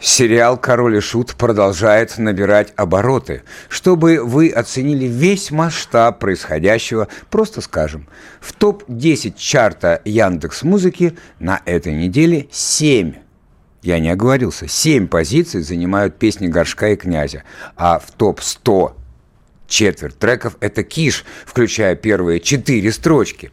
Сериал «Король и Шут» продолжает набирать обороты. Чтобы вы оценили весь масштаб происходящего, просто скажем, в топ-10 чарта Яндекс Музыки на этой неделе 7 я не оговорился, 7 позиций занимают песни Горшка и Князя, а в топ-100 четверть треков – это Киш, включая первые четыре строчки.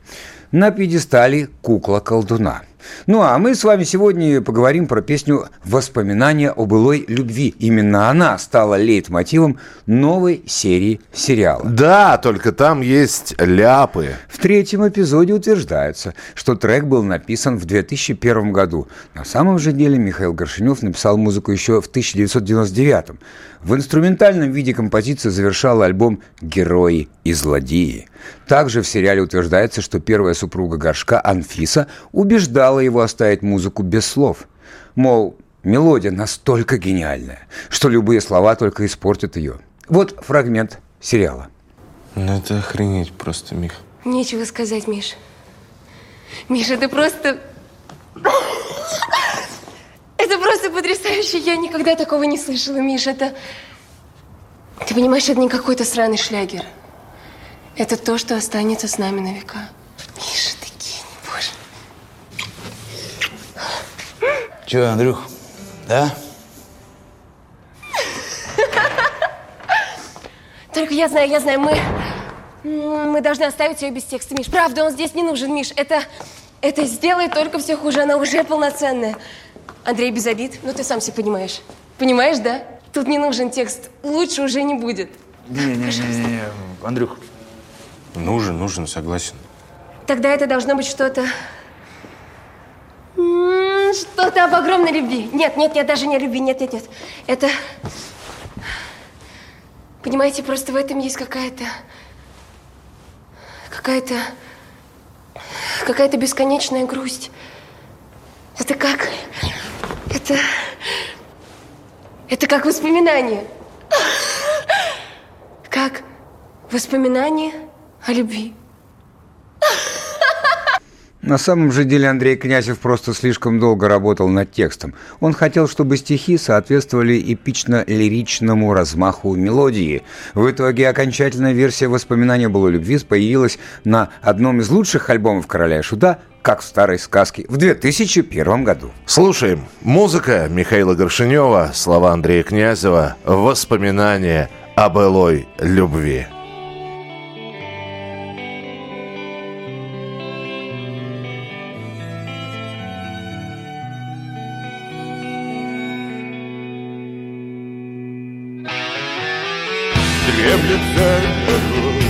На пьедестале «Кукла колдуна». Ну а мы с вами сегодня поговорим про песню «Воспоминания о былой любви». Именно она стала лейтмотивом новой серии сериала. Да, только там есть ляпы. В третьем эпизоде утверждается, что трек был написан в 2001 году. На самом же деле Михаил Горшинев написал музыку еще в 1999. В инструментальном виде композиция завершала альбом «Герои и злодеи». Также в сериале утверждается, что первая супруга Горшка, Анфиса, убеждала его оставить музыку без слов. Мол, мелодия настолько гениальная, что любые слова только испортят ее. Вот фрагмент сериала. Ну это охренеть просто, Мих. Нечего сказать, Миш. Миша, ты просто... Это просто потрясающе. Я никогда такого не слышала, Миш. Это... Ты понимаешь, это не какой-то сраный шлягер. Это то, что останется с нами на века. Миша, ты гений, боже. Че, Андрюх, да? Только я знаю, я знаю, мы... Мы должны оставить ее без текста, Миш. Правда, он здесь не нужен, Миш. Это... Это сделает только все хуже. Она уже полноценная. Андрей без обид, ну ты сам все понимаешь. Понимаешь, да? Тут не нужен текст. Лучше уже не будет. Не-не-не, Андрюх. Нужен, нужен, согласен. Тогда это должно быть что-то... Что-то об огромной любви. Нет, нет, нет, даже не о любви. Нет, нет, нет. Это... Понимаете, просто в этом есть какая-то... Какая-то... Какая-то бесконечная грусть. Это как... Это... Это как воспоминание. Как воспоминание о любви. На самом же деле Андрей Князев просто слишком долго работал над текстом. Он хотел, чтобы стихи соответствовали эпично-лиричному размаху мелодии. В итоге окончательная версия воспоминания было любви появилась на одном из лучших альбомов «Короля и Шута» как в старой сказке в 2001 году. Слушаем. Музыка Михаила Горшинева, слова Андрея Князева, воспоминания о былой любви. Дремлет город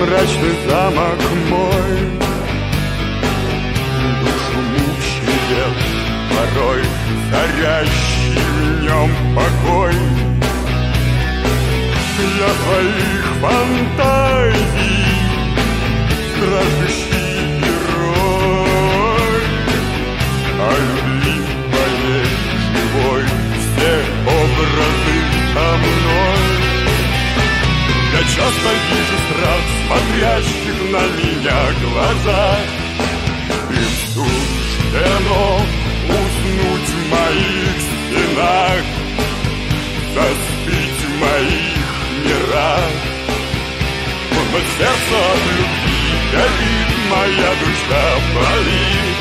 Мрачный замок мой Душу мучает порой Царящий в нем покой. Для твоих фантазий Вижу страх смотрящих на меня глаза. Им суждено уснуть в моих стенах Заспить в моих мирах. Но сердце от любви горит, моя душа болит.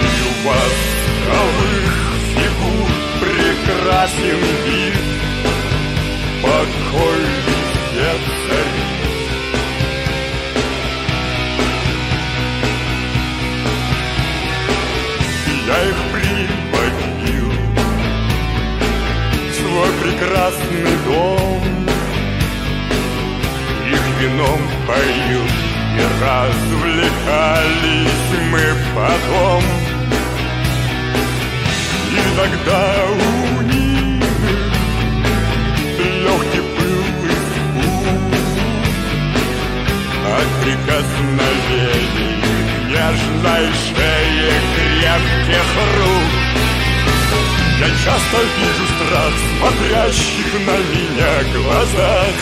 И у восковых фигур прекрасен вид. Покой царит. Я их приводил в свой прекрасный дом, их вином поил, и развлекались мы потом. Прикосновений Нежной шеи крепких рук. Я часто вижу страх, смотрящих на меня глазах.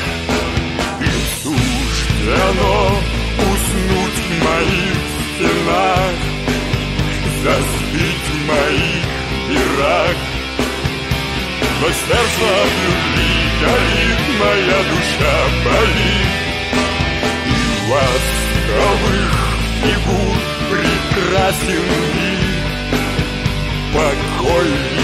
И суждено уснуть в моих стенах. Застыть в моих пирах Но сердце от любви горит, моя душа болит ласковых фигур прекрасен и покойный.